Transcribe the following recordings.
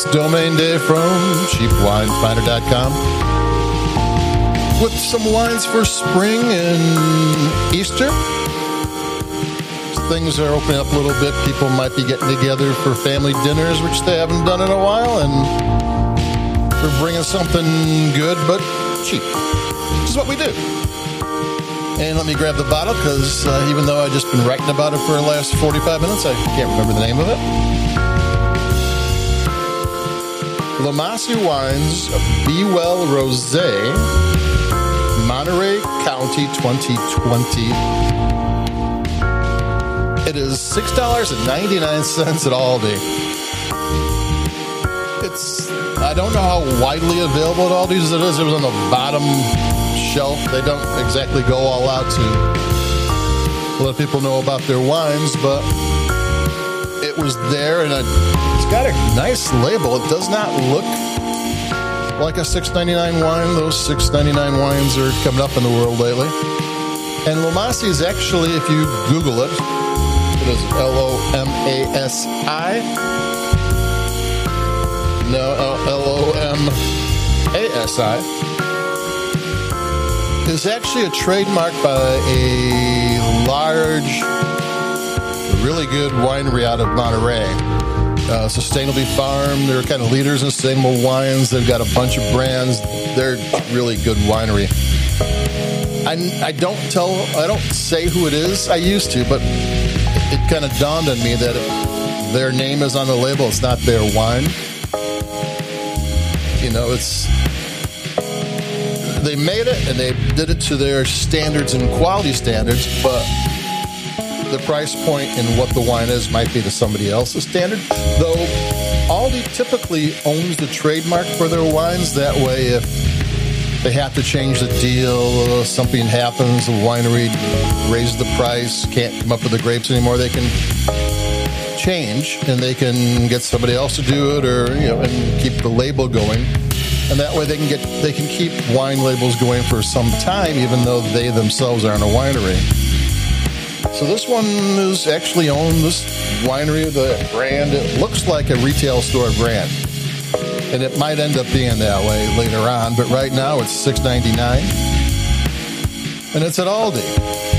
It's Domain Day from cheapwinefinder.com with some wines for spring and Easter. Things are opening up a little bit. People might be getting together for family dinners, which they haven't done in a while, and we're bringing something good but cheap. This is what we do. And let me grab the bottle because uh, even though I've just been writing about it for the last 45 minutes, I can't remember the name of it. Lomasi Wines Be Well Rosé, Monterey County 2020. It is $6.99 at Aldi. It's, I don't know how widely available at Aldi's it is. It was on the bottom shelf. They don't exactly go all out to let people know about their wines, but it was there and it's got a nice label. It does not look like a $6.99 wine. Those $6.99 wines are coming up in the world lately. And Lomasi is actually, if you Google it, it is L O M A S I. No, L O M A S I is actually a trademark by a large, really good winery out of Monterey. Uh, Sustainably Farm, they're kind of leaders in sustainable wines. They've got a bunch of brands. They're really good winery. I, I don't tell, I don't say who it is. I used to, but it, it kind of dawned on me that their name is on the label, it's not their wine. You know, it's they made it and they did it to their standards and quality standards, but the price point and what the wine is might be to somebody else's standard. Though Aldi typically owns the trademark for their wines. That way, if they have to change the deal, something happens, the winery raises the price, can't come up with the grapes anymore, they can change and they can get somebody else to do it or you know and keep the label going and that way they can get they can keep wine labels going for some time even though they themselves aren't a winery so this one is actually owned this winery the brand. It looks like a retail store brand. And it might end up being that way later on but right now it's 6.99 and it's at aldi.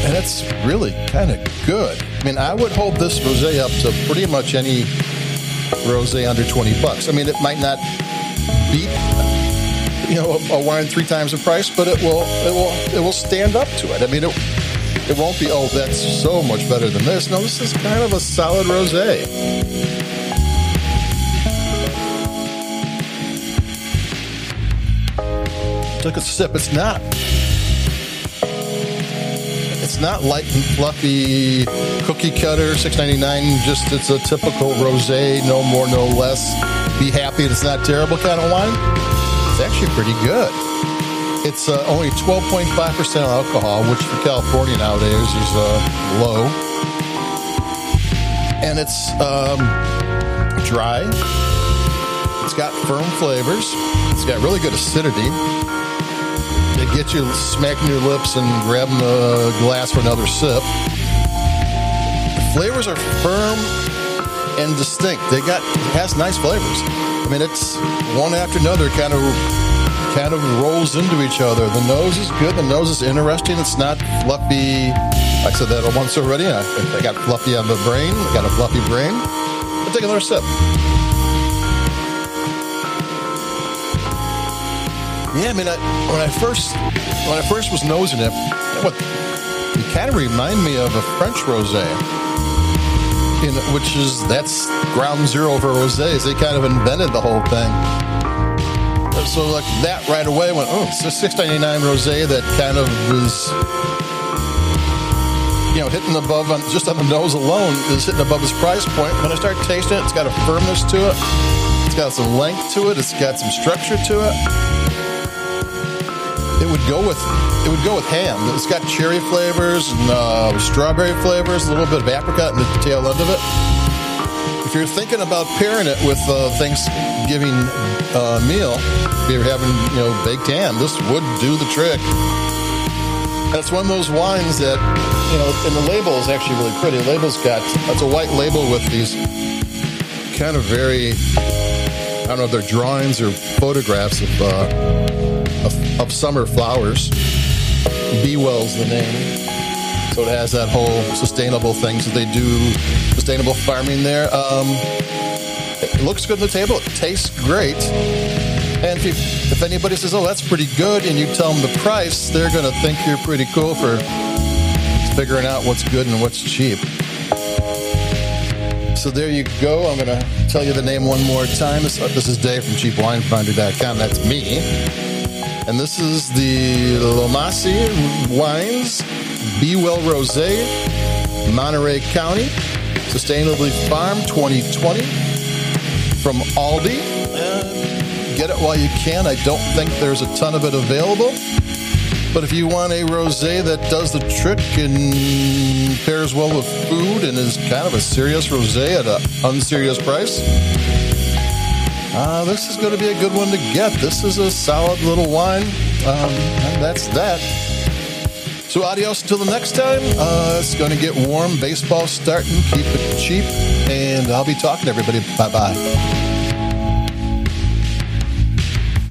And it's really kind of good. I mean i would hold this rosé up to pretty much any rosé under 20 bucks. I mean it might not beat you know a, a, wine three times the price, but it will it will it will stand up to it. I mean, it it won't be oh that's so much better than this. No, this is kind of a solid rosé. Took a sip. It's not. It's not light and fluffy cookie cutter six ninety nine. Just it's a typical rosé, no more, no less. Be happy it's not terrible kind of wine it's actually pretty good. It's uh, only 12.5% alcohol, which for California nowadays is uh, low. And it's um, dry. It's got firm flavors. It's got really good acidity. They get you smacking your lips and grabbing the glass for another sip. The flavors are firm and distinct. They got it has nice flavors. I mean, it's one after another kind of kind of rolls into each other. The nose is good. The nose is interesting. It's not fluffy. I said that once already. I, I got fluffy on the brain. I got a fluffy brain. I'll take another sip. Yeah, I mean, I, when I first when I first was nosing it, what it kind of reminded me of a French rosé in, which is that's ground zero for rosés. They kind of invented the whole thing. So like that right away went, oh, it's a six ninety nine rosé that kind of was, you know, hitting above on just on the nose alone is hitting above its price point. When I start tasting it, it's got a firmness to it. It's got some length to it. It's got some structure to it. It would go with it would go with ham. It's got cherry flavors and uh, strawberry flavors, a little bit of apricot in the tail end of it. If you're thinking about pairing it with uh, Thanksgiving uh, meal, you're having you know baked ham, this would do the trick. That's one of those wines that you know, and the label is actually really pretty. The label's got it's a white label with these kind of very I don't know if they're drawings or photographs of, uh, of, of summer flowers. Be Well's the name. So it has that whole sustainable thing. So they do sustainable farming there. Um, it looks good on the table. It tastes great. And if, if anybody says, "Oh, that's pretty good," and you tell them the price, they're going to think you're pretty cool for figuring out what's good and what's cheap. So there you go. I'm going to tell you the name one more time. This, is Dave from CheapWineFinder.com. That's me. And this is the Lomasi Wines Be Well Rosé, Monterey County, Sustainably Farm 2020 from Aldi. Get it while you can. I don't think there's a ton of it available. But if you want a rosé that does the trick and pairs well with food and is kind of a serious rosé at an unserious price, uh, this is going to be a good one to get. This is a solid little wine, um, and that's that. So adios until the next time. Uh, it's going to get warm. Baseball starting. Keep it cheap, and I'll be talking to everybody. Bye bye.